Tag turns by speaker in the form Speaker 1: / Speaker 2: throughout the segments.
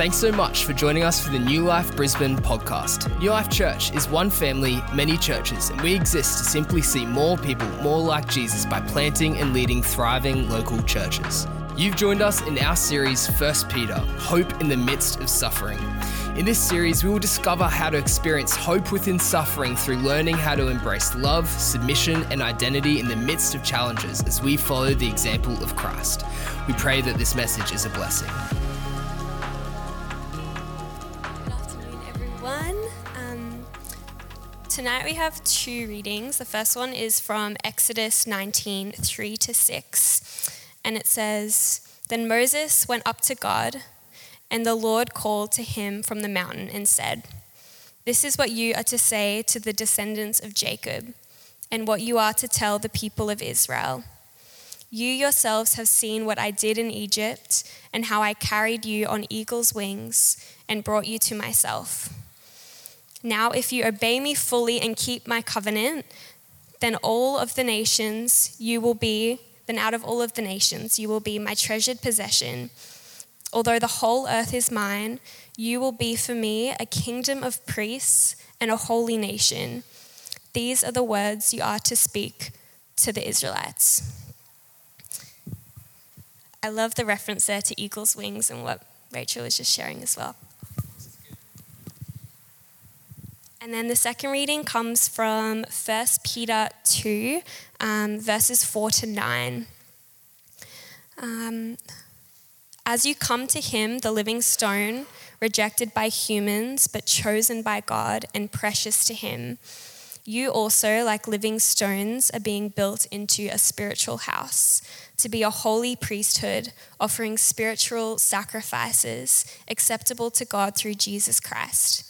Speaker 1: Thanks so much for joining us for the Newlife Brisbane podcast. Newlife Church is one family, many churches, and we exist to simply see more people more like Jesus by planting and leading thriving local churches. You've joined us in our series, First Peter Hope in the Midst of Suffering. In this series, we will discover how to experience hope within suffering through learning how to embrace love, submission, and identity in the midst of challenges as we follow the example of Christ. We pray that this message is a blessing.
Speaker 2: Tonight we have two readings. The first one is from Exodus 19 3 to 6. And it says, Then Moses went up to God, and the Lord called to him from the mountain and said, This is what you are to say to the descendants of Jacob, and what you are to tell the people of Israel. You yourselves have seen what I did in Egypt, and how I carried you on eagle's wings and brought you to myself. Now, if you obey me fully and keep my covenant, then all of the nations you will be, then out of all of the nations you will be my treasured possession. Although the whole earth is mine, you will be for me a kingdom of priests and a holy nation. These are the words you are to speak to the Israelites. I love the reference there to eagle's wings and what Rachel was just sharing as well. And then the second reading comes from 1 Peter 2, um, verses 4 to 9. Um, As you come to him, the living stone, rejected by humans, but chosen by God and precious to him, you also, like living stones, are being built into a spiritual house to be a holy priesthood, offering spiritual sacrifices acceptable to God through Jesus Christ.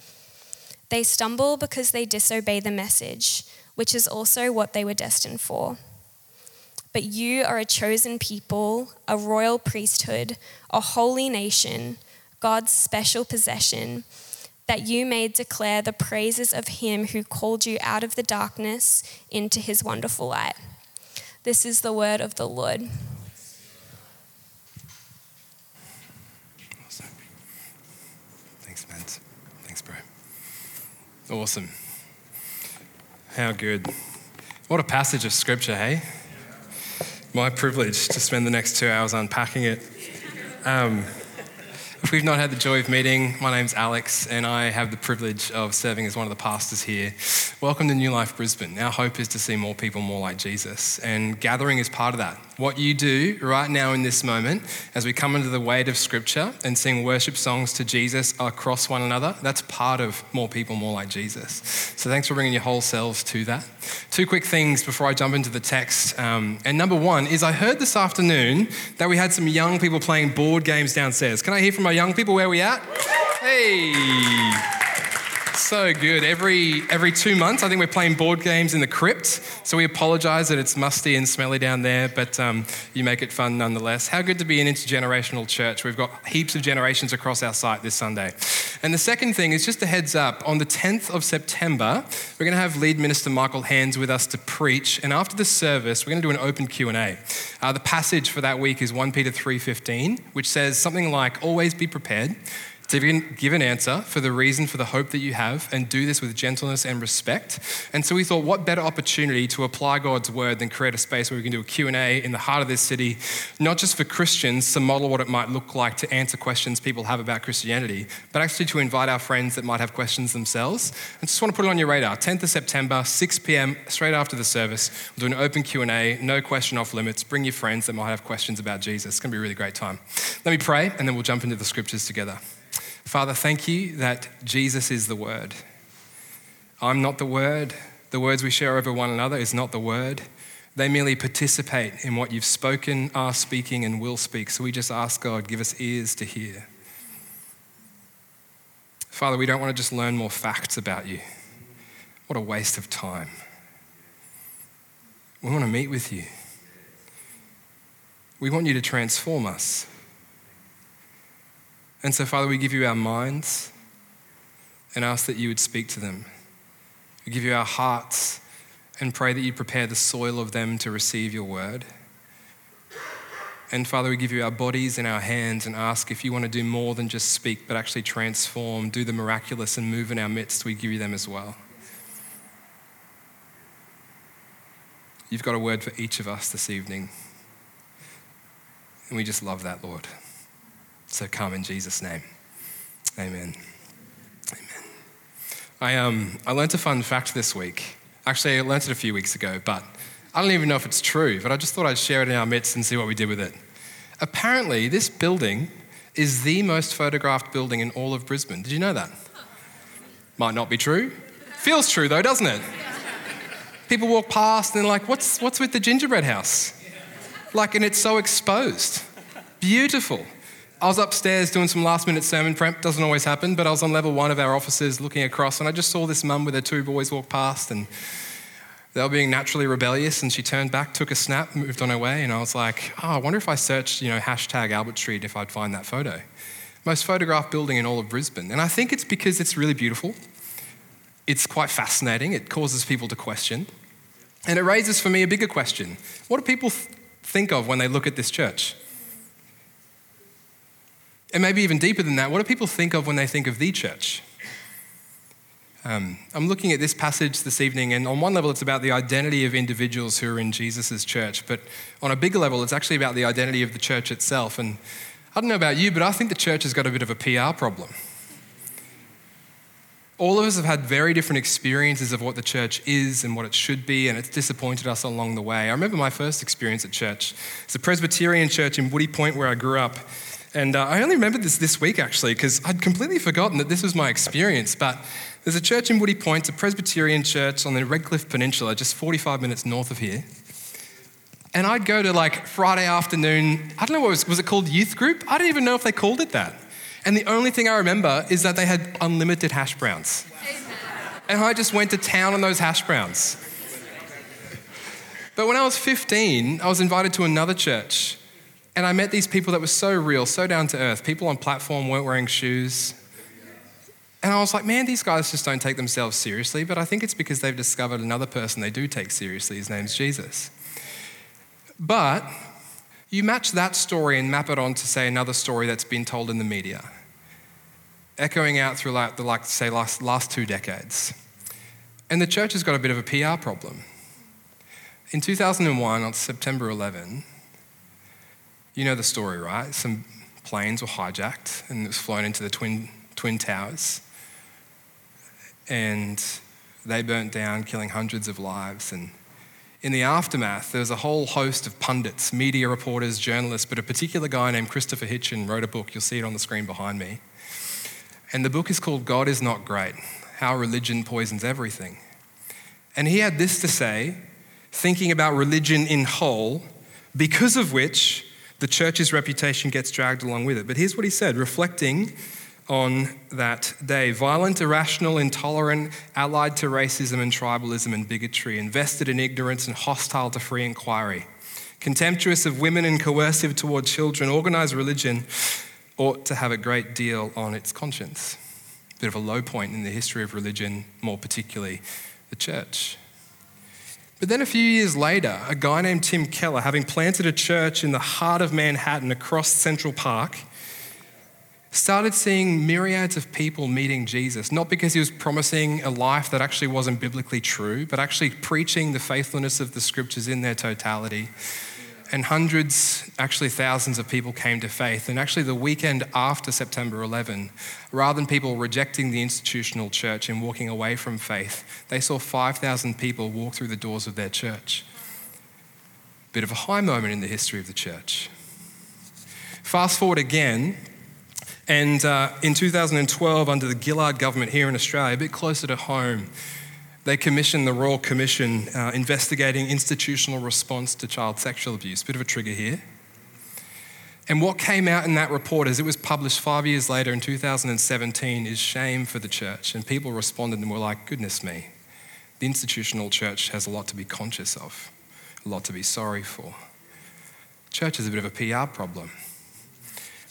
Speaker 2: They stumble because they disobey the message, which is also what they were destined for. But you are a chosen people, a royal priesthood, a holy nation, God's special possession, that you may declare the praises of him who called you out of the darkness into his wonderful light. This is the word of the Lord.
Speaker 3: Awesome. Thanks, man. Thanks, bro. Awesome. How good. What a passage of scripture, hey? My privilege to spend the next two hours unpacking it. Um, if we've not had the joy of meeting, my name's Alex, and I have the privilege of serving as one of the pastors here. Welcome to Newlife Brisbane. Our hope is to see more people more like Jesus, and gathering is part of that. What you do right now in this moment, as we come into the weight of Scripture and sing worship songs to Jesus across one another, that's part of more people more like Jesus. So thanks for bringing your whole selves to that. Two quick things before I jump into the text. Um, and number one is I heard this afternoon that we had some young people playing board games downstairs. Can I hear from our young people where we at? Hey. So good. Every every two months, I think we're playing board games in the crypt. So we apologise that it's musty and smelly down there, but um, you make it fun nonetheless. How good to be an intergenerational church. We've got heaps of generations across our site this Sunday. And the second thing is just a heads up. On the 10th of September, we're going to have lead minister Michael Hands with us to preach. And after the service, we're going to do an open Q and A. Uh, the passage for that week is 1 Peter 3:15, which says something like, "Always be prepared." To give an answer for the reason for the hope that you have and do this with gentleness and respect. And so we thought, what better opportunity to apply God's word than create a space where we can do a Q&A in the heart of this city, not just for Christians to model what it might look like to answer questions people have about Christianity, but actually to invite our friends that might have questions themselves. And just want to put it on your radar. 10th of September, 6 p.m., straight after the service. We'll do an open Q&A, no question off limits. Bring your friends that might have questions about Jesus. It's going to be a really great time. Let me pray, and then we'll jump into the scriptures together. Father, thank you that Jesus is the Word. I'm not the Word. The words we share over one another is not the Word. They merely participate in what you've spoken, are speaking, and will speak. So we just ask God, give us ears to hear. Father, we don't want to just learn more facts about you. What a waste of time. We want to meet with you. We want you to transform us. And so, Father, we give you our minds and ask that you would speak to them. We give you our hearts and pray that you prepare the soil of them to receive your word. And Father, we give you our bodies and our hands and ask if you want to do more than just speak, but actually transform, do the miraculous, and move in our midst, we give you them as well. You've got a word for each of us this evening. And we just love that, Lord. So come in Jesus' name. Amen. Amen. I, um, I learned a fun fact this week. Actually, I learned it a few weeks ago, but I don't even know if it's true, but I just thought I'd share it in our midst and see what we did with it. Apparently, this building is the most photographed building in all of Brisbane. Did you know that? Might not be true. Feels true though, doesn't it? People walk past and they're like, what's, what's with the gingerbread house? Like, and it's so exposed. Beautiful. I was upstairs doing some last minute sermon prep, doesn't always happen, but I was on level one of our offices looking across and I just saw this mum with her two boys walk past and they were being naturally rebellious and she turned back, took a snap, moved on her way and I was like, oh, I wonder if I searched, you know, hashtag Albert Street if I'd find that photo. Most photographed building in all of Brisbane. And I think it's because it's really beautiful. It's quite fascinating. It causes people to question. And it raises for me a bigger question What do people th- think of when they look at this church? And maybe even deeper than that, what do people think of when they think of the church? Um, I'm looking at this passage this evening, and on one level, it's about the identity of individuals who are in Jesus' church. But on a bigger level, it's actually about the identity of the church itself. And I don't know about you, but I think the church has got a bit of a PR problem all of us have had very different experiences of what the church is and what it should be, and it's disappointed us along the way. I remember my first experience at church. It's a Presbyterian church in Woody Point where I grew up. And uh, I only remembered this this week actually, because I'd completely forgotten that this was my experience. But there's a church in Woody Point, a Presbyterian church on the Redcliffe Peninsula, just 45 minutes north of here. And I'd go to like Friday afternoon, I don't know what was, was it called youth group? I don't even know if they called it that. And the only thing I remember is that they had unlimited hash browns. And I just went to town on those hash browns. But when I was 15, I was invited to another church. And I met these people that were so real, so down to earth. People on platform weren't wearing shoes. And I was like, man, these guys just don't take themselves seriously. But I think it's because they've discovered another person they do take seriously. His name's Jesus. But you match that story and map it on to, say, another story that's been told in the media, echoing out through, like, the, like say, last, last two decades. And the church has got a bit of a PR problem. In 2001, on September 11, you know the story, right? Some planes were hijacked and it was flown into the Twin, twin Towers. And they burnt down, killing hundreds of lives. And in the aftermath, there was a whole host of pundits, media reporters, journalists, but a particular guy named Christopher Hitchen wrote a book. You'll see it on the screen behind me. And the book is called God is Not Great How Religion Poisons Everything. And he had this to say, thinking about religion in whole, because of which the church's reputation gets dragged along with it. But here's what he said, reflecting on that day violent, irrational, intolerant, allied to racism and tribalism and bigotry, invested in ignorance and hostile to free inquiry, contemptuous of women and coercive toward children, organized religion ought to have a great deal on its conscience. Bit of a low point in the history of religion, more particularly the church. But then a few years later, a guy named Tim Keller, having planted a church in the heart of Manhattan across Central Park, started seeing myriads of people meeting Jesus, not because he was promising a life that actually wasn't biblically true, but actually preaching the faithfulness of the scriptures in their totality. And hundreds, actually thousands of people came to faith. And actually, the weekend after September 11, rather than people rejecting the institutional church and walking away from faith, they saw 5,000 people walk through the doors of their church. Bit of a high moment in the history of the church. Fast forward again and uh, in 2012, under the Gillard government here in Australia, a bit closer to home, they commissioned the Royal Commission uh, investigating institutional response to child sexual abuse. Bit of a trigger here. And what came out in that report, as it was published five years later in 2017, is shame for the church. And people responded and were like, goodness me, the institutional church has a lot to be conscious of, a lot to be sorry for. Church is a bit of a PR problem.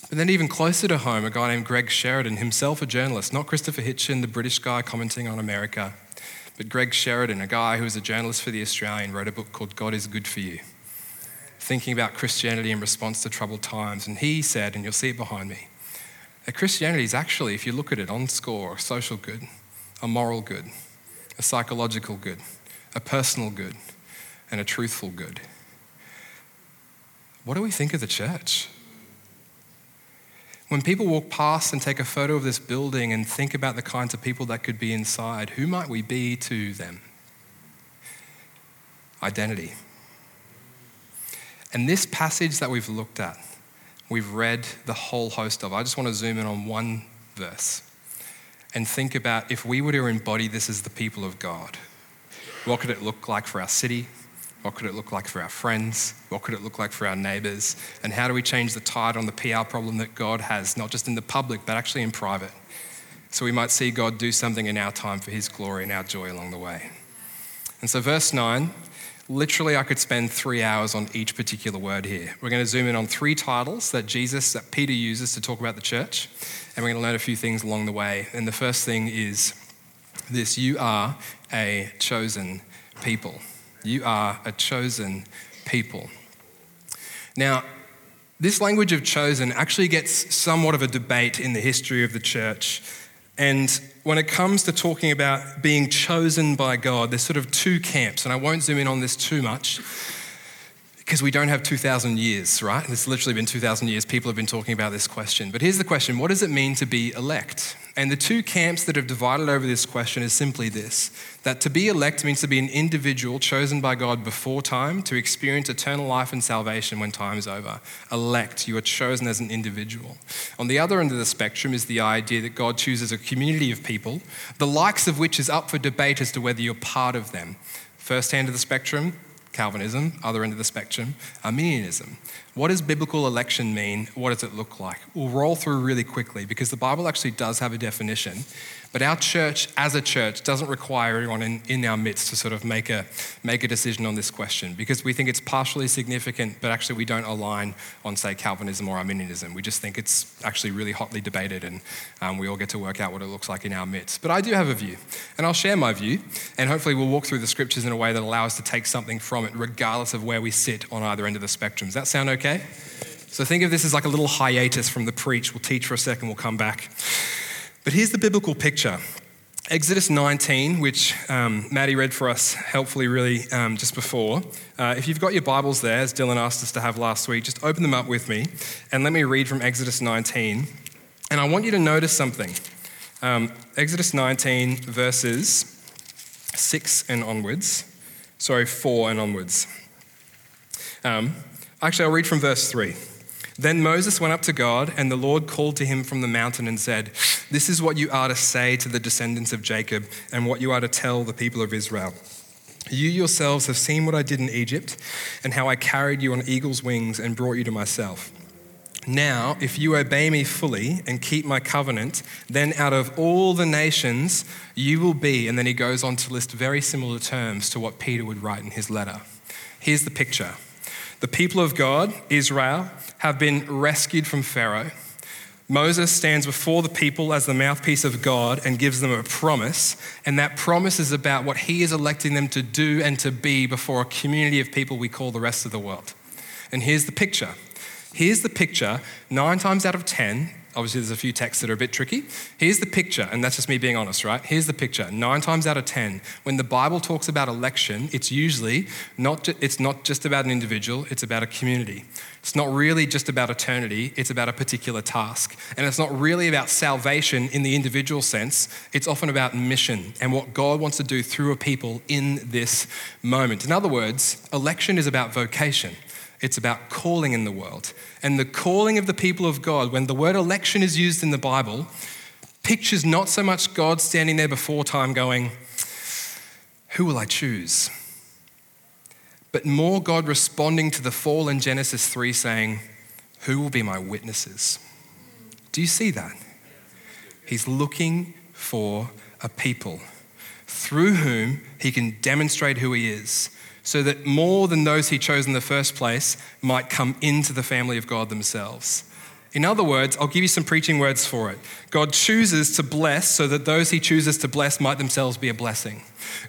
Speaker 3: But then, even closer to home, a guy named Greg Sheridan, himself a journalist, not Christopher Hitchen, the British guy commenting on America, but Greg Sheridan, a guy who was a journalist for The Australian, wrote a book called God is Good for You thinking about Christianity in response to troubled times. And he said, and you'll see it behind me, that Christianity is actually, if you look at it on score, a social good, a moral good, a psychological good, a personal good, and a truthful good. What do we think of the church? When people walk past and take a photo of this building and think about the kinds of people that could be inside, who might we be to them? Identity. And this passage that we've looked at, we've read the whole host of. I just want to zoom in on one verse and think about if we were to embody this as the people of God, what could it look like for our city? What could it look like for our friends? What could it look like for our neighbors? And how do we change the tide on the PR problem that God has, not just in the public, but actually in private? So we might see God do something in our time for his glory and our joy along the way. And so, verse 9 Literally, I could spend three hours on each particular word here. We're going to zoom in on three titles that Jesus, that Peter uses to talk about the church, and we're going to learn a few things along the way. And the first thing is this you are a chosen people. You are a chosen people. Now, this language of chosen actually gets somewhat of a debate in the history of the church. And when it comes to talking about being chosen by God, there's sort of two camps, and I won't zoom in on this too much because we don't have 2,000 years, right? It's literally been 2,000 years. People have been talking about this question. But here's the question What does it mean to be elect? And the two camps that have divided over this question is simply this that to be elect means to be an individual chosen by God before time to experience eternal life and salvation when time is over. Elect, you are chosen as an individual. On the other end of the spectrum is the idea that God chooses a community of people, the likes of which is up for debate as to whether you're part of them. First hand of the spectrum, Calvinism, other end of the spectrum, Arminianism. What does biblical election mean? What does it look like? We'll roll through really quickly because the Bible actually does have a definition. But our church, as a church, doesn't require everyone in, in our midst to sort of make a, make a decision on this question because we think it's partially significant, but actually we don't align on, say, Calvinism or Arminianism. We just think it's actually really hotly debated and um, we all get to work out what it looks like in our midst. But I do have a view, and I'll share my view, and hopefully we'll walk through the scriptures in a way that allows us to take something from it, regardless of where we sit on either end of the spectrum. Does that sound okay? So think of this as like a little hiatus from the preach. We'll teach for a second, we'll come back. But here's the biblical picture. Exodus 19, which um, Maddie read for us helpfully, really, um, just before. Uh, if you've got your Bibles there, as Dylan asked us to have last week, just open them up with me and let me read from Exodus 19. And I want you to notice something. Um, Exodus 19, verses 6 and onwards. Sorry, 4 and onwards. Um, actually, I'll read from verse 3. Then Moses went up to God, and the Lord called to him from the mountain and said, This is what you are to say to the descendants of Jacob, and what you are to tell the people of Israel. You yourselves have seen what I did in Egypt, and how I carried you on eagle's wings and brought you to myself. Now, if you obey me fully and keep my covenant, then out of all the nations you will be. And then he goes on to list very similar terms to what Peter would write in his letter. Here's the picture the people of God, Israel, have been rescued from Pharaoh. Moses stands before the people as the mouthpiece of God and gives them a promise. And that promise is about what he is electing them to do and to be before a community of people we call the rest of the world. And here's the picture. Here's the picture. Nine times out of 10, Obviously, there's a few texts that are a bit tricky. Here's the picture, and that's just me being honest, right? Here's the picture. Nine times out of 10, when the Bible talks about election, it's usually not, ju- it's not just about an individual, it's about a community. It's not really just about eternity, it's about a particular task. And it's not really about salvation in the individual sense, it's often about mission and what God wants to do through a people in this moment. In other words, election is about vocation. It's about calling in the world. And the calling of the people of God, when the word election is used in the Bible, pictures not so much God standing there before time going, Who will I choose? But more God responding to the fall in Genesis 3 saying, who will be my witnesses? Do you see that? He's looking for a people through whom he can demonstrate who he is, so that more than those he chose in the first place might come into the family of God themselves. In other words, I'll give you some preaching words for it. God chooses to bless so that those he chooses to bless might themselves be a blessing.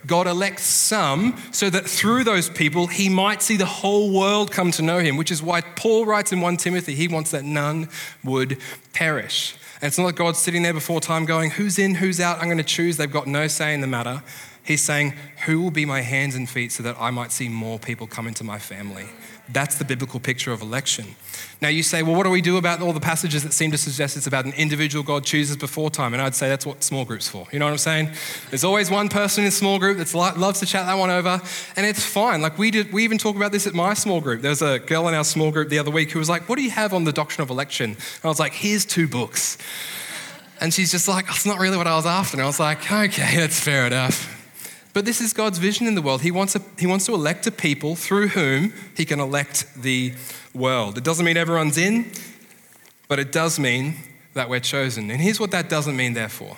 Speaker 3: God elects some so that through those people he might see the whole world come to know him, which is why Paul writes in 1 Timothy, he wants that none would perish. And it's not like God's sitting there before time going, who's in, who's out, I'm going to choose. They've got no say in the matter. He's saying, who will be my hands and feet so that I might see more people come into my family? That's the biblical picture of election. Now you say, well, what do we do about all the passages that seem to suggest it's about an individual God chooses before time? And I'd say that's what small groups for. You know what I'm saying? There's always one person in a small group that loves to chat that one over, and it's fine. Like we did, we even talk about this at my small group. There was a girl in our small group the other week who was like, "What do you have on the doctrine of election?" And I was like, "Here's two books." And she's just like, "It's not really what I was after." And I was like, "Okay, that's fair enough." But this is God's vision in the world. He wants, a, he wants to elect a people through whom he can elect the world. It doesn't mean everyone's in, but it does mean that we're chosen. And here's what that doesn't mean, therefore.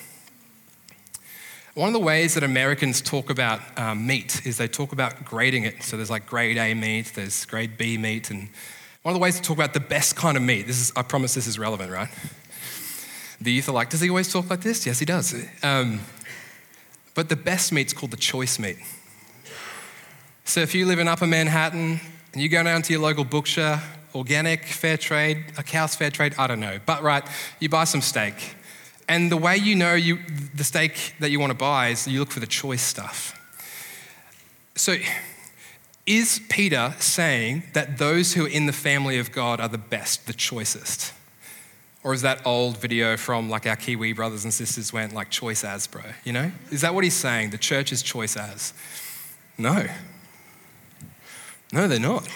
Speaker 3: One of the ways that Americans talk about um, meat is they talk about grading it. So there's like grade A meat, there's grade B meat, and one of the ways to talk about the best kind of meat, this is, I promise this is relevant, right? The youth are like, does he always talk like this? Yes, he does. Um, but the best meat's called the choice meat. So if you live in Upper Manhattan and you go down to your local butcher, organic, fair trade, a cow's fair trade, I don't know. But right, you buy some steak. And the way you know you, the steak that you want to buy is you look for the choice stuff. So is Peter saying that those who are in the family of God are the best, the choicest? Or is that old video from like our Kiwi brothers and sisters went like choice as, bro? You know? Is that what he's saying? The church is choice as? No. No, they're not.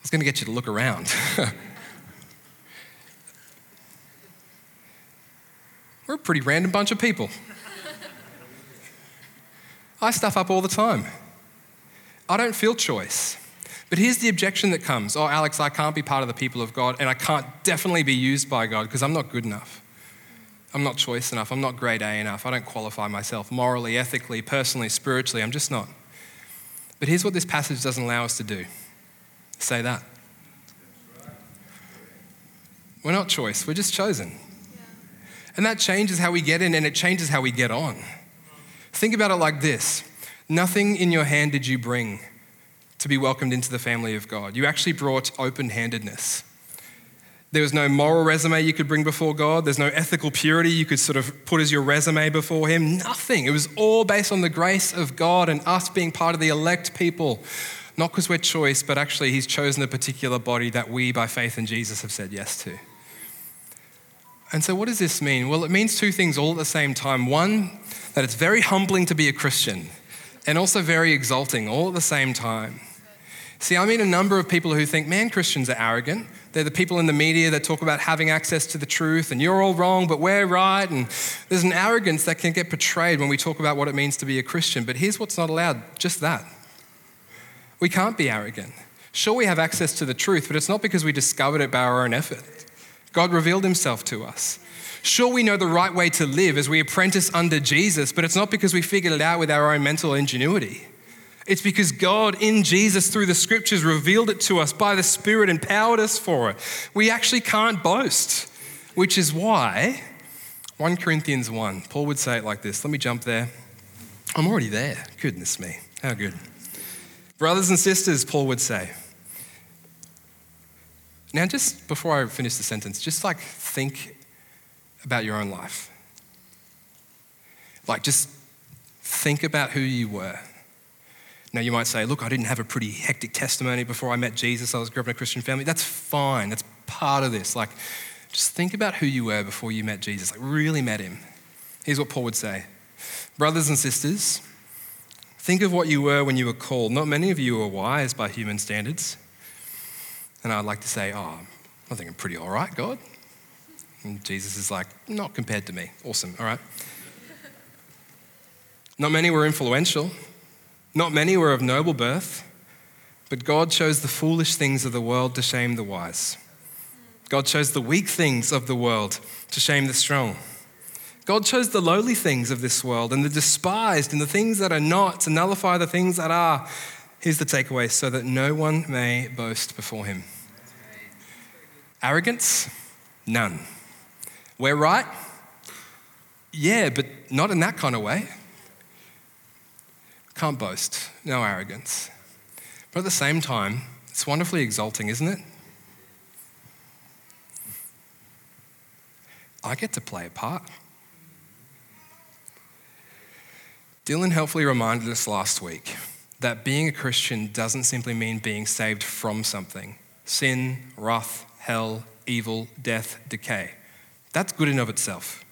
Speaker 3: It's going to get you to look around. We're a pretty random bunch of people. I stuff up all the time. I don't feel choice. But here's the objection that comes Oh, Alex, I can't be part of the people of God, and I can't definitely be used by God because I'm not good enough. I'm not choice enough. I'm not grade A enough. I don't qualify myself morally, ethically, personally, spiritually. I'm just not. But here's what this passage doesn't allow us to do say that. We're not choice, we're just chosen. And that changes how we get in and it changes how we get on. Think about it like this Nothing in your hand did you bring to be welcomed into the family of God. You actually brought open handedness. There was no moral resume you could bring before God. There's no ethical purity you could sort of put as your resume before Him. Nothing. It was all based on the grace of God and us being part of the elect people. Not because we're choice, but actually He's chosen a particular body that we, by faith in Jesus, have said yes to. And so, what does this mean? Well, it means two things all at the same time. One, that it's very humbling to be a Christian, and also very exalting all at the same time. See, I meet a number of people who think, man, Christians are arrogant. They're the people in the media that talk about having access to the truth and you're all wrong, but we're right. And there's an arrogance that can get portrayed when we talk about what it means to be a Christian. But here's what's not allowed just that. We can't be arrogant. Sure, we have access to the truth, but it's not because we discovered it by our own effort. God revealed himself to us. Sure, we know the right way to live as we apprentice under Jesus, but it's not because we figured it out with our own mental ingenuity. It's because God in Jesus through the scriptures revealed it to us by the Spirit, empowered us for it. We actually can't boast, which is why 1 Corinthians 1, Paul would say it like this. Let me jump there. I'm already there. Goodness me. How good. Brothers and sisters, Paul would say. Now, just before I finish the sentence, just like think about your own life. Like, just think about who you were. Now, you might say, look, I didn't have a pretty hectic testimony before I met Jesus. I was grew up in a Christian family. That's fine. That's part of this. Like, just think about who you were before you met Jesus. Like, really met him. Here's what Paul would say Brothers and sisters, think of what you were when you were called. Not many of you were wise by human standards. And I'd like to say, oh, I think I'm pretty all right, God. And Jesus is like, not compared to me. Awesome, all right. Not many were influential. Not many were of noble birth, But God chose the foolish things of the world to shame the wise. God chose the weak things of the world to shame the strong. God chose the lowly things of this world and the despised and the things that are not to nullify the things that are. Here's the takeaway so that no one may boast before him. Arrogance? None. We're right? Yeah, but not in that kind of way. Can't boast, no arrogance. But at the same time, it's wonderfully exalting, isn't it? I get to play a part. Dylan helpfully reminded us last week that being a Christian doesn't simply mean being saved from something sin, wrath, hell, evil, death, decay. That's good in of itself.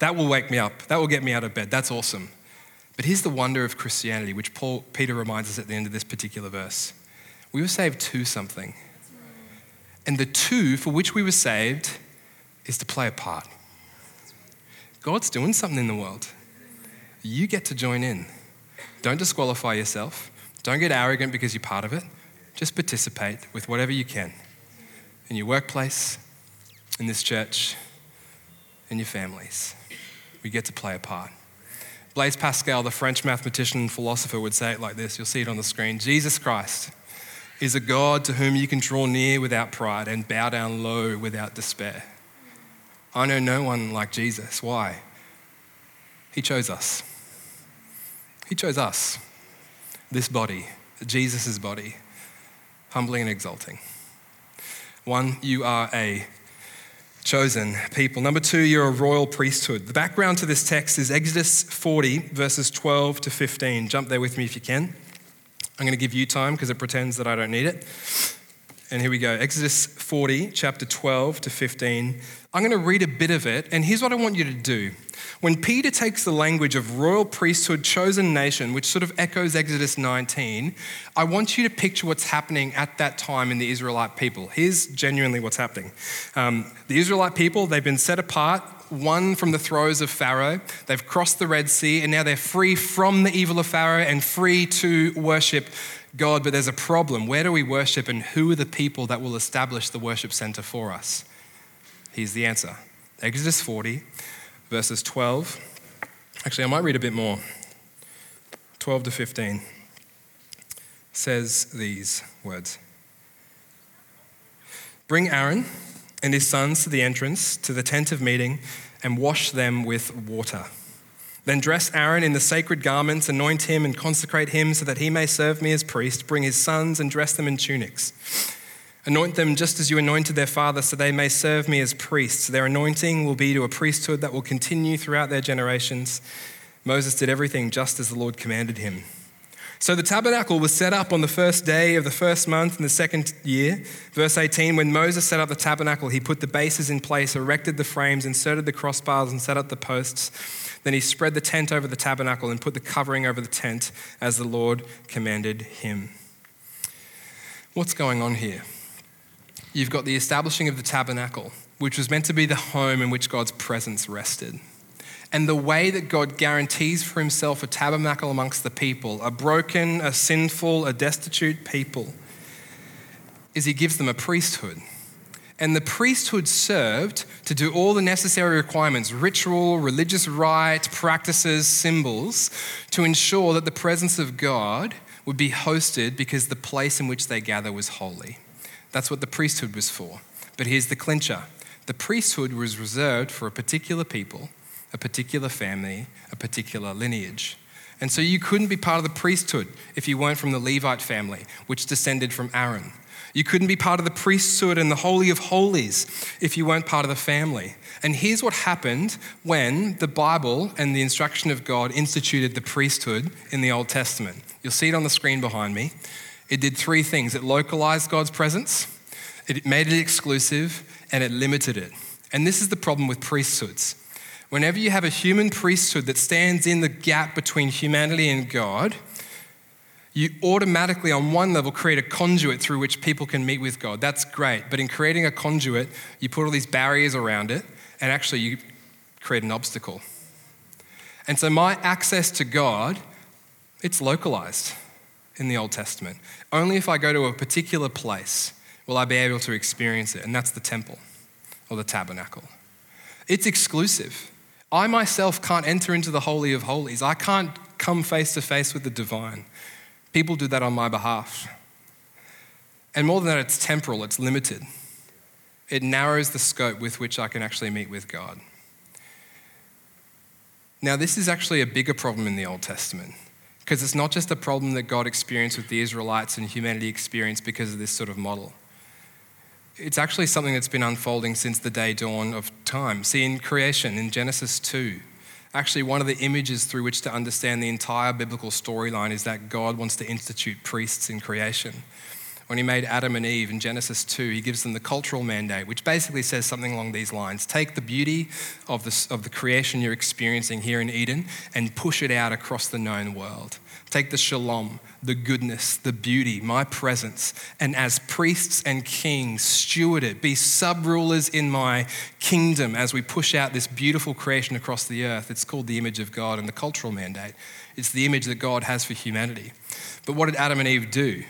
Speaker 3: That will wake me up. That will get me out of bed. That's awesome. But here's the wonder of Christianity, which Paul, Peter reminds us at the end of this particular verse. We were saved to something. And the two for which we were saved is to play a part. God's doing something in the world. You get to join in. Don't disqualify yourself. Don't get arrogant because you're part of it. Just participate with whatever you can in your workplace, in this church, in your families. We get to play a part. Blaise Pascal, the French mathematician and philosopher, would say it like this. You'll see it on the screen Jesus Christ is a God to whom you can draw near without pride and bow down low without despair. I know no one like Jesus. Why? He chose us. He chose us, this body, Jesus' body, humbling and exalting. One, you are a chosen people. Number two, you're a royal priesthood. The background to this text is Exodus 40, verses 12 to 15. Jump there with me if you can. I'm going to give you time because it pretends that I don't need it. And here we go Exodus 40, chapter 12 to 15. I'm going to read a bit of it, and here's what I want you to do. When Peter takes the language of royal priesthood, chosen nation, which sort of echoes Exodus 19, I want you to picture what's happening at that time in the Israelite people. Here's genuinely what's happening. Um, the Israelite people, they've been set apart, one from the throes of Pharaoh. They've crossed the Red Sea, and now they're free from the evil of Pharaoh and free to worship God. But there's a problem. Where do we worship, and who are the people that will establish the worship center for us? Here's the answer Exodus 40, verses 12. Actually, I might read a bit more. 12 to 15 says these words Bring Aaron and his sons to the entrance to the tent of meeting and wash them with water. Then dress Aaron in the sacred garments, anoint him and consecrate him so that he may serve me as priest. Bring his sons and dress them in tunics. Anoint them just as you anointed their father, so they may serve me as priests. Their anointing will be to a priesthood that will continue throughout their generations. Moses did everything just as the Lord commanded him. So the tabernacle was set up on the first day of the first month in the second year. Verse 18 When Moses set up the tabernacle, he put the bases in place, erected the frames, inserted the crossbars, and set up the posts. Then he spread the tent over the tabernacle and put the covering over the tent as the Lord commanded him. What's going on here? you've got the establishing of the tabernacle, which was meant to be the home in which God's presence rested. And the way that God guarantees for himself a tabernacle amongst the people, a broken, a sinful, a destitute people, is he gives them a priesthood. And the priesthood served to do all the necessary requirements ritual, religious rite, practices, symbols to ensure that the presence of God would be hosted because the place in which they gather was holy. That's what the priesthood was for. But here's the clincher the priesthood was reserved for a particular people, a particular family, a particular lineage. And so you couldn't be part of the priesthood if you weren't from the Levite family, which descended from Aaron. You couldn't be part of the priesthood and the Holy of Holies if you weren't part of the family. And here's what happened when the Bible and the instruction of God instituted the priesthood in the Old Testament. You'll see it on the screen behind me. It did three things it localized God's presence, it made it exclusive, and it limited it. And this is the problem with priesthoods. Whenever you have a human priesthood that stands in the gap between humanity and God, you automatically, on one level, create a conduit through which people can meet with God. That's great. But in creating a conduit, you put all these barriers around it, and actually, you create an obstacle. And so, my access to God, it's localized. in the Old Testament. Only if I go to a particular place will I be able to experience it, and that's the temple or the tabernacle. It's exclusive. I myself can't enter into the Holy of Holies. I can't come face to face with the divine. People do that on my behalf. And more than that, it's temporal, it's limited. It narrows the scope with which I can actually meet with God. Now, this is actually a bigger problem in the Old Testament because it's not just a problem that God experienced with the Israelites and humanity experienced because of this sort of model. It's actually something that's been unfolding since the day dawn of time. See, in creation, in Genesis 2, actually one of the images through which to understand the entire biblical storyline is that God wants to institute priests in creation when he made Adam and Eve in Genesis 2, he gives them the cultural mandate, which basically says something along these lines Take the beauty of, the of the creation you're experiencing here in Eden and push it out across the known world. Take the shalom, the goodness, the beauty, my presence, and as priests and kings, steward it. Be sub rulers in my kingdom as we push out this beautiful creation across the earth. It's called the image of God and the cultural mandate. It's the image that God has for humanity. But what did Adam and Eve do?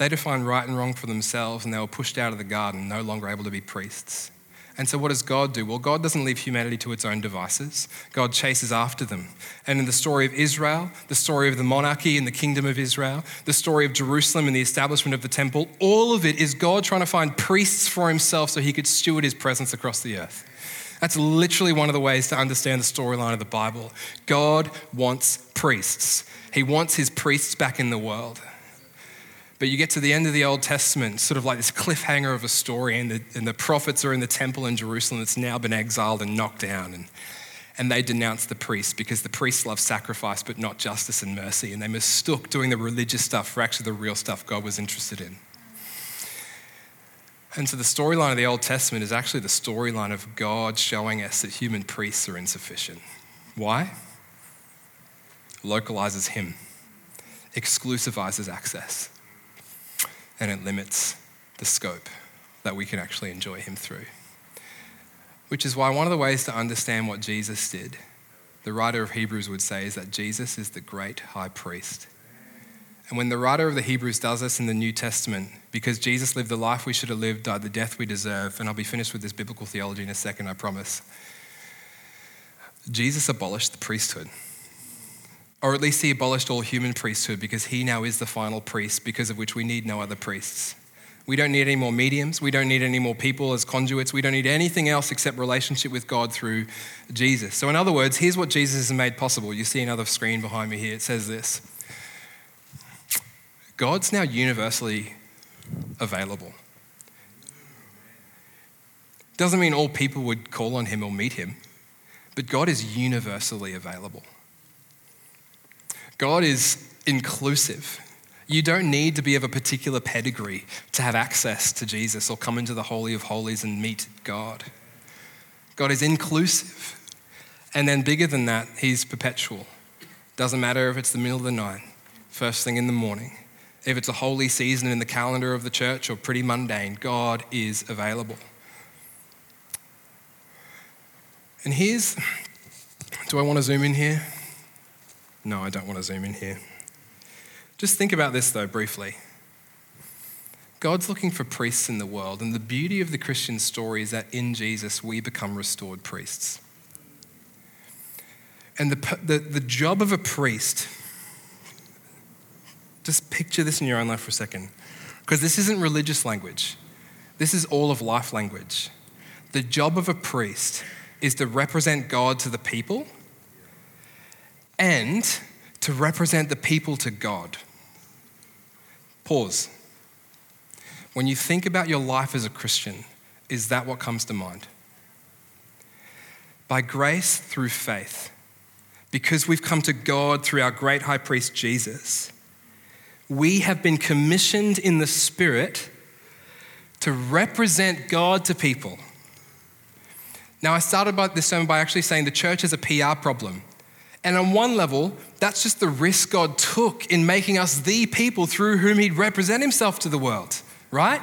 Speaker 3: They defined right and wrong for themselves and they were pushed out of the garden, no longer able to be priests. And so, what does God do? Well, God doesn't leave humanity to its own devices. God chases after them. And in the story of Israel, the story of the monarchy and the kingdom of Israel, the story of Jerusalem and the establishment of the temple, all of it is God trying to find priests for himself so he could steward his presence across the earth. That's literally one of the ways to understand the storyline of the Bible. God wants priests, He wants His priests back in the world. But you get to the end of the Old Testament, sort of like this cliffhanger of a story, and the, and the prophets are in the temple in Jerusalem that's now been exiled and knocked down. And, and they denounce the priests because the priests love sacrifice but not justice and mercy. And they mistook doing the religious stuff for actually the real stuff God was interested in. And so the storyline of the Old Testament is actually the storyline of God showing us that human priests are insufficient. Why? Localizes Him, exclusivizes access and it limits the scope that we can actually enjoy Him through. Which is why one of the ways to understand what Jesus did, the writer of Hebrews would say, is that Jesus is the great high priest. And when the writer of the Hebrews does this in the New Testament, because Jesus lived the life we should have lived, died the death we deserve, and I'll be finished with this biblical theology in a second, I promise. Jesus abolished the priesthood. Or at least he abolished all human priesthood because he now is the final priest, because of which we need no other priests. We don't need any more mediums. We don't need any more people as conduits. We don't need anything else except relationship with God through Jesus. So, in other words, here's what Jesus has made possible. You see another screen behind me here. It says this God's now universally available. Doesn't mean all people would call on him or meet him, but God is universally available. God is inclusive. You don't need to be of a particular pedigree to have access to Jesus or come into the Holy of Holies and meet God. God is inclusive. And then, bigger than that, He's perpetual. Doesn't matter if it's the middle of the night, first thing in the morning, if it's a holy season in the calendar of the church or pretty mundane, God is available. And here's do I want to zoom in here? No, I don't want to zoom in here. Just think about this, though, briefly. God's looking for priests in the world, and the beauty of the Christian story is that in Jesus we become restored priests. And the, the, the job of a priest, just picture this in your own life for a second, because this isn't religious language, this is all of life language. The job of a priest is to represent God to the people and to represent the people to God. Pause. When you think about your life as a Christian, is that what comes to mind? By grace through faith, because we've come to God through our great high priest Jesus, we have been commissioned in the Spirit to represent God to people. Now, I started this sermon by actually saying the church is a PR problem. And on one level, that's just the risk God took in making us the people through whom He'd represent Himself to the world, right?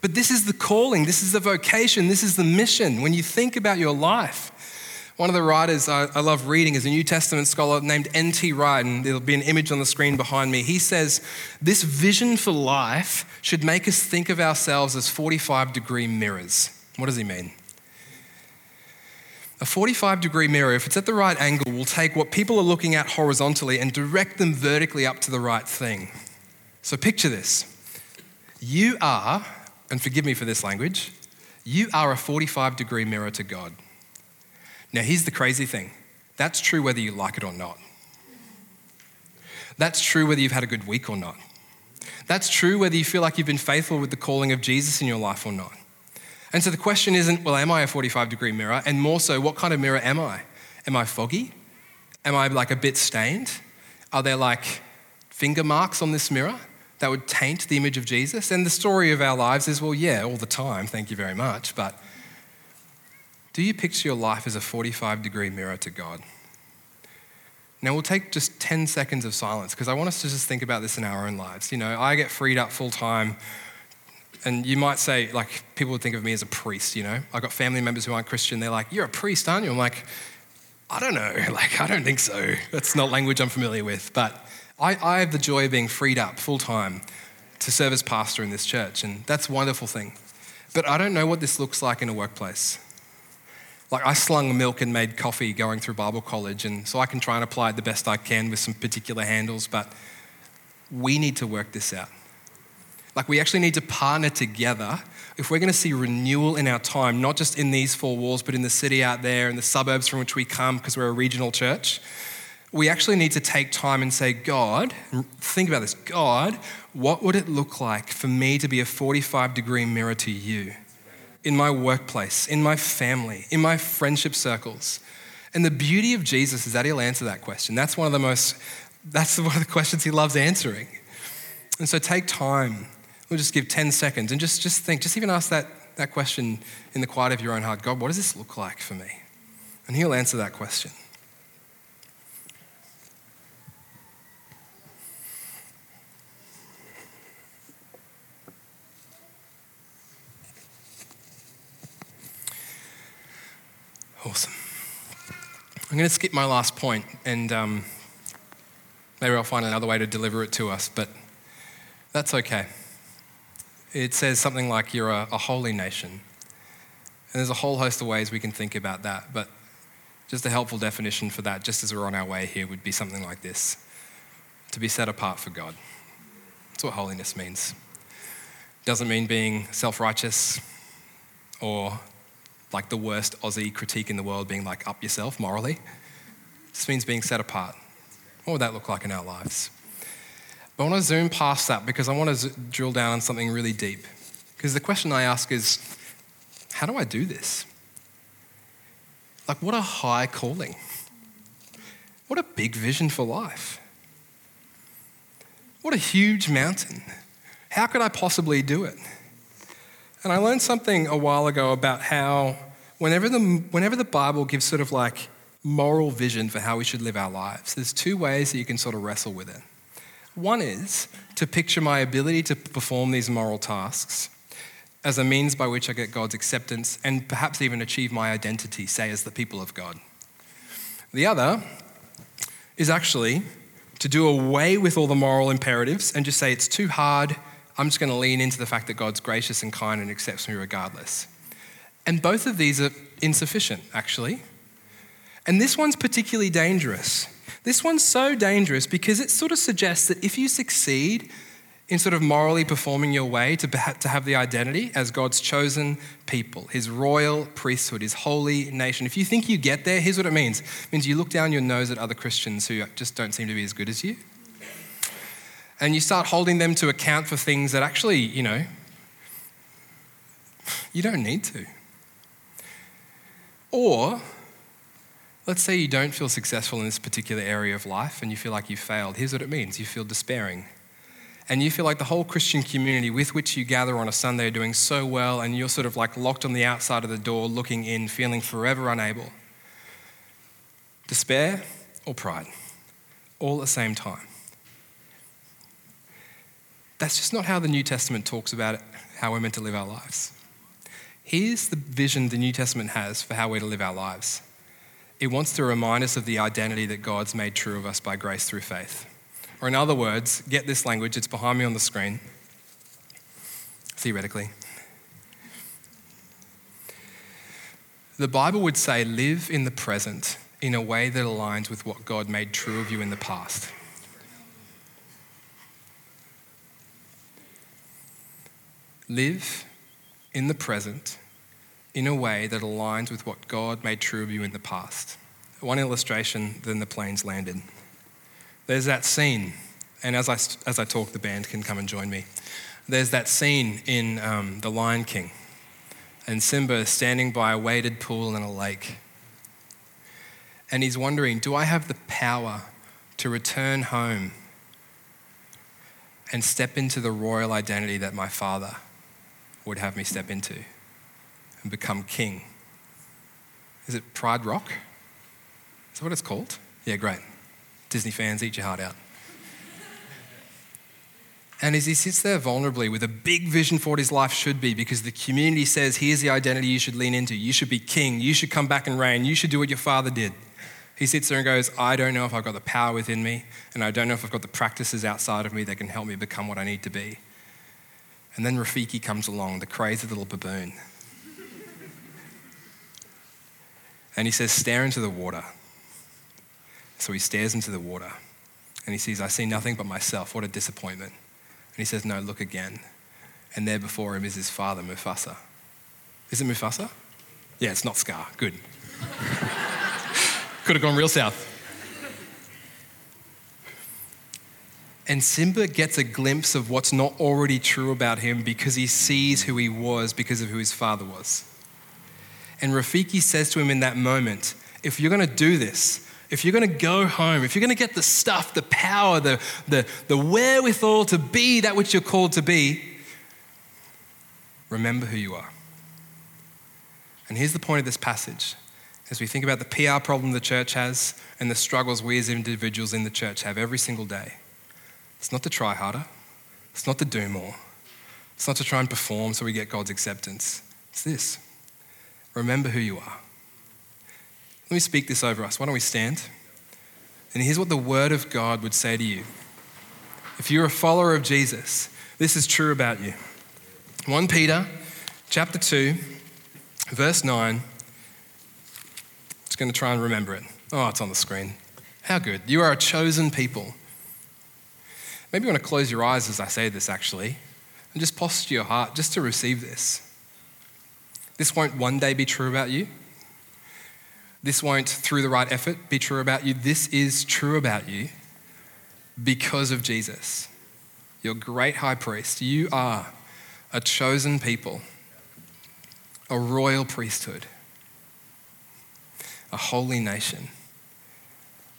Speaker 3: But this is the calling, this is the vocation, this is the mission. When you think about your life, One of the writers I, love reading is a New Testament scholar named N.T. Wright, and there'll be an image on the screen behind me. He says, This vision for life should make us think of ourselves as 45 degree mirrors. What does he mean? A 45 degree mirror, if it's at the right angle, will take what people are looking at horizontally and direct them vertically up to the right thing. So picture this. You are, and forgive me for this language, you are a 45 degree mirror to God. Now, here's the crazy thing that's true whether you like it or not. That's true whether you've had a good week or not. That's true whether you feel like you've been faithful with the calling of Jesus in your life or not. And so the question isn't, well, am I a 45 degree mirror? And more so, what kind of mirror am I? Am I foggy? Am I like a bit stained? Are there like finger marks on this mirror that would taint the image of Jesus? And the story of our lives is, well, yeah, all the time, thank you very much. But do you picture your life as a 45 degree mirror to God? Now, we'll take just 10 seconds of silence because I want us to just think about this in our own lives. You know, I get freed up full time, and you might say, like, people would think of me as a priest, you know? I've got family members who aren't Christian. They're like, You're a priest, aren't you? I'm like, I don't know. Like, I don't think so. That's not language I'm familiar with. But I, I have the joy of being freed up full time to serve as pastor in this church, and that's a wonderful thing. But I don't know what this looks like in a workplace. Like I slung milk and made coffee going through Bible college, and so I can try and apply it the best I can with some particular handles, but we need to work this out. Like we actually need to partner together if we're going to see renewal in our time, not just in these four walls, but in the city out there, in the suburbs from which we come, because we're a regional church. We actually need to take time and say, God, think about this God, what would it look like for me to be a 45 degree mirror to you? in my workplace, in my family, in my friendship circles? And the beauty of Jesus is that he'll answer that question. That's one of the most, that's one of the questions he loves answering. And so take time. We'll just give 10 seconds and just, just think, just even ask that, that question in the quiet of your own heart God, what does this look like for me? And he'll answer that question. Awesome. I'm going to skip my last point and um, maybe I'll find another way to deliver it to us, but that's okay. It says something like you're a, a holy nation. And there's a whole host of ways we can think about that, but just a helpful definition for that, just as we're on our way here, would be something like this to be set apart for God. That's what holiness means. Doesn't mean being self righteous or like the worst Aussie critique in the world being like, up yourself morally. This means being set apart. What would that look like in our lives? But I want to zoom past that because I want to drill down on something really deep. Because the question I ask is, how do I do this? Like, what a high calling. What a big vision for life. What a huge mountain. How could I possibly do it? And I learned something a while ago about how whenever the, whenever the Bible gives sort of like moral vision for how we should live our lives, there's two ways that you can sort of wrestle with it. One is to picture my ability to perform these moral tasks as a means by which I get God's acceptance and perhaps even achieve my identity, say, as the people of God. The other is actually to do away with all the moral imperatives and just say it's too hard, I'm just going to lean into the fact that God's gracious and kind and accepts me regardless. And both of these are insufficient, actually. And this one's particularly dangerous. This one's so dangerous because it sort of suggests that if you succeed in sort of morally performing your way to, to have the identity as God's chosen people, his royal priesthood, his holy nation, if you think you get there, here's what it means it means you look down your nose at other Christians who just don't seem to be as good as you and you start holding them to account for things that actually, you know, you don't need to. Or, let's say you don't feel successful in this particular area of life and you feel like you failed. Here's what it means you feel despairing. And you feel like the whole Christian community with which you gather on a Sunday are doing so well, and you're sort of like locked on the outside of the door, looking in, feeling forever unable. Despair or pride, all at the same time. That's just not how the New Testament talks about it, how we're meant to live our lives. Here's the vision the New Testament has for how we're to live our lives it wants to remind us of the identity that God's made true of us by grace through faith. Or, in other words, get this language, it's behind me on the screen, theoretically. The Bible would say, live in the present in a way that aligns with what God made true of you in the past. Live in the present in a way that aligns with what God made true of you in the past. One illustration, then the planes landed. There's that scene, and as I, as I talk, the band can come and join me. There's that scene in um, The Lion King, and Simba is standing by a weighted pool in a lake. And he's wondering, do I have the power to return home and step into the royal identity that my father would have me step into and become king. Is it Pride Rock? Is that what it's called? Yeah, great. Disney fans, eat your heart out. And as he sits there vulnerably with a big vision for what his life should be, because the community says, here's the identity you should lean into. You should be king. You should come back and reign. You should do what your father did. He sits there and goes, I don't know if I've got the power within me, and I don't know if I've got the practices outside of me that can help me become what I need to be. And then Rafiki comes along, the crazy little baboon. And he says, Stare into the water. So he stares into the water and he sees, I see nothing but myself. What a disappointment. And he says, No, look again. And there before him is his father, Mufasa. Is it Mufasa? Yeah, it's not Scar. Good. Could have gone real south. And Simba gets a glimpse of what's not already true about him because he sees who he was because of who his father was. And Rafiki says to him in that moment, if you're going to do this, if you're going to go home, if you're going to get the stuff, the power, the, the, the wherewithal to be that which you're called to be, remember who you are. And here's the point of this passage as we think about the PR problem the church has and the struggles we as individuals in the church have every single day. It's not to try harder. It's not to do more. It's not to try and perform so we get God's acceptance. It's this remember who you are. Let me speak this over us. Why don't we stand? And here's what the Word of God would say to you. If you're a follower of Jesus, this is true about you. 1 Peter chapter 2, verse 9. Just going to try and remember it. Oh, it's on the screen. How good. You are a chosen people Maybe you want to close your eyes as I say this, actually, and just posture your heart just to receive this. This won't one day be true about you. This won't, through the right effort, be true about you. This is true about you because of Jesus, your great high priest. You are a chosen people, a royal priesthood, a holy nation.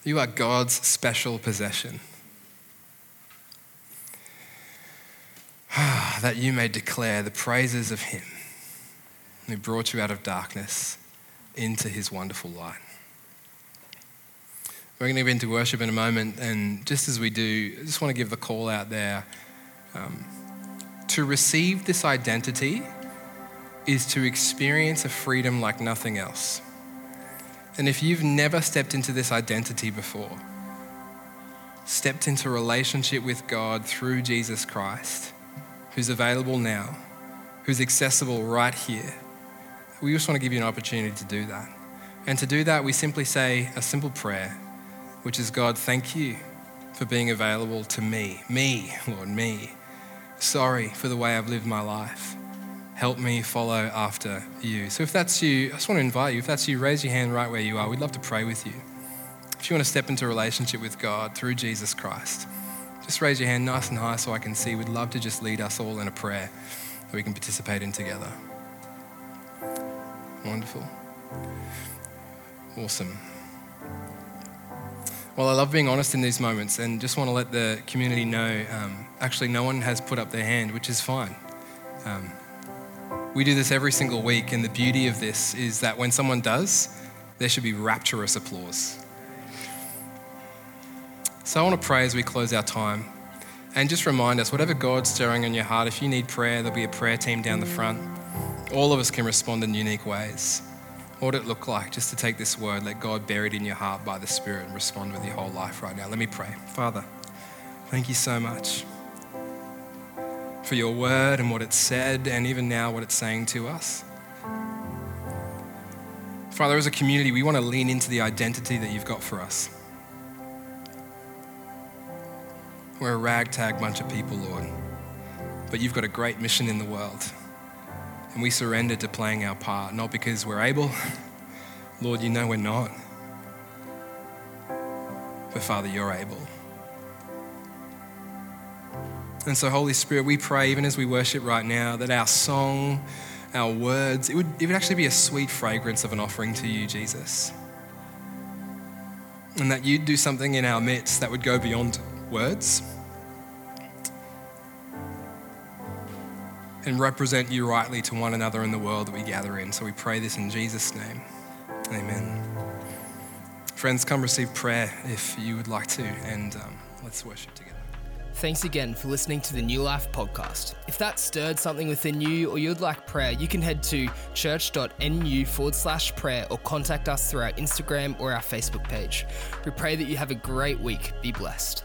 Speaker 3: You are God's special possession. that you may declare the praises of him who brought you out of darkness into his wonderful light. We're going to get into worship in a moment, and just as we do, I just want to give the call out there. Um, to receive this identity is to experience a freedom like nothing else. And if you've never stepped into this identity before, stepped into relationship with God through Jesus Christ, who's available now, who's accessible right here. We just want to give you an opportunity to do that. And to do that, we simply say a simple prayer, which is God, thank you for being available to me. Me, Lord, me. Sorry for the way I've lived my life. Help me follow after you. So if that's you, I just want to invite you. If that's you, raise your hand right where you are. We'd love to pray with you. If you want to step into a relationship with God through Jesus Christ, just raise your hand nice and high so I can see. We'd love to just lead us all in a prayer that we can participate in together. Wonderful. Awesome. Well, I love being honest in these moments and just want to let the community know um, actually, no one has put up their hand, which is fine. Um, we do this every single week, and the beauty of this is that when someone does, there should be rapturous applause. So I want to pray as we close our time. And just remind us whatever God's stirring in your heart, if you need prayer, there'll be a prayer team down the front. All of us can respond in unique ways. What would it look like just to take this word, let God bury it in your heart by the Spirit and respond with your whole life right now? Let me pray. Father, thank you so much for your word and what it said, and even now what it's saying to us. Father, as a community, we want to lean into the identity that you've got for us. We're a ragtag bunch of people, Lord, but you've got a great mission in the world. And we surrender to playing our part, not because we're able. Lord, you know we're not. But Father, you're able. And so, Holy Spirit, we pray, even as we worship right now, that our song, our words, it would, it would actually be a sweet fragrance of an offering to you, Jesus. And that you'd do something in our midst that would go beyond words and represent you rightly to one another in the world that we gather in. So we pray this in Jesus' name. Amen. Friends, come receive prayer if you would like to, and um, let's worship together.
Speaker 1: Thanks again for listening to the Newlife podcast. If that stirred something within you or you'd like prayer, you can head to church.nu forward slash prayer or contact us through our Instagram or our Facebook page. We pray that you have a great week. Be blessed.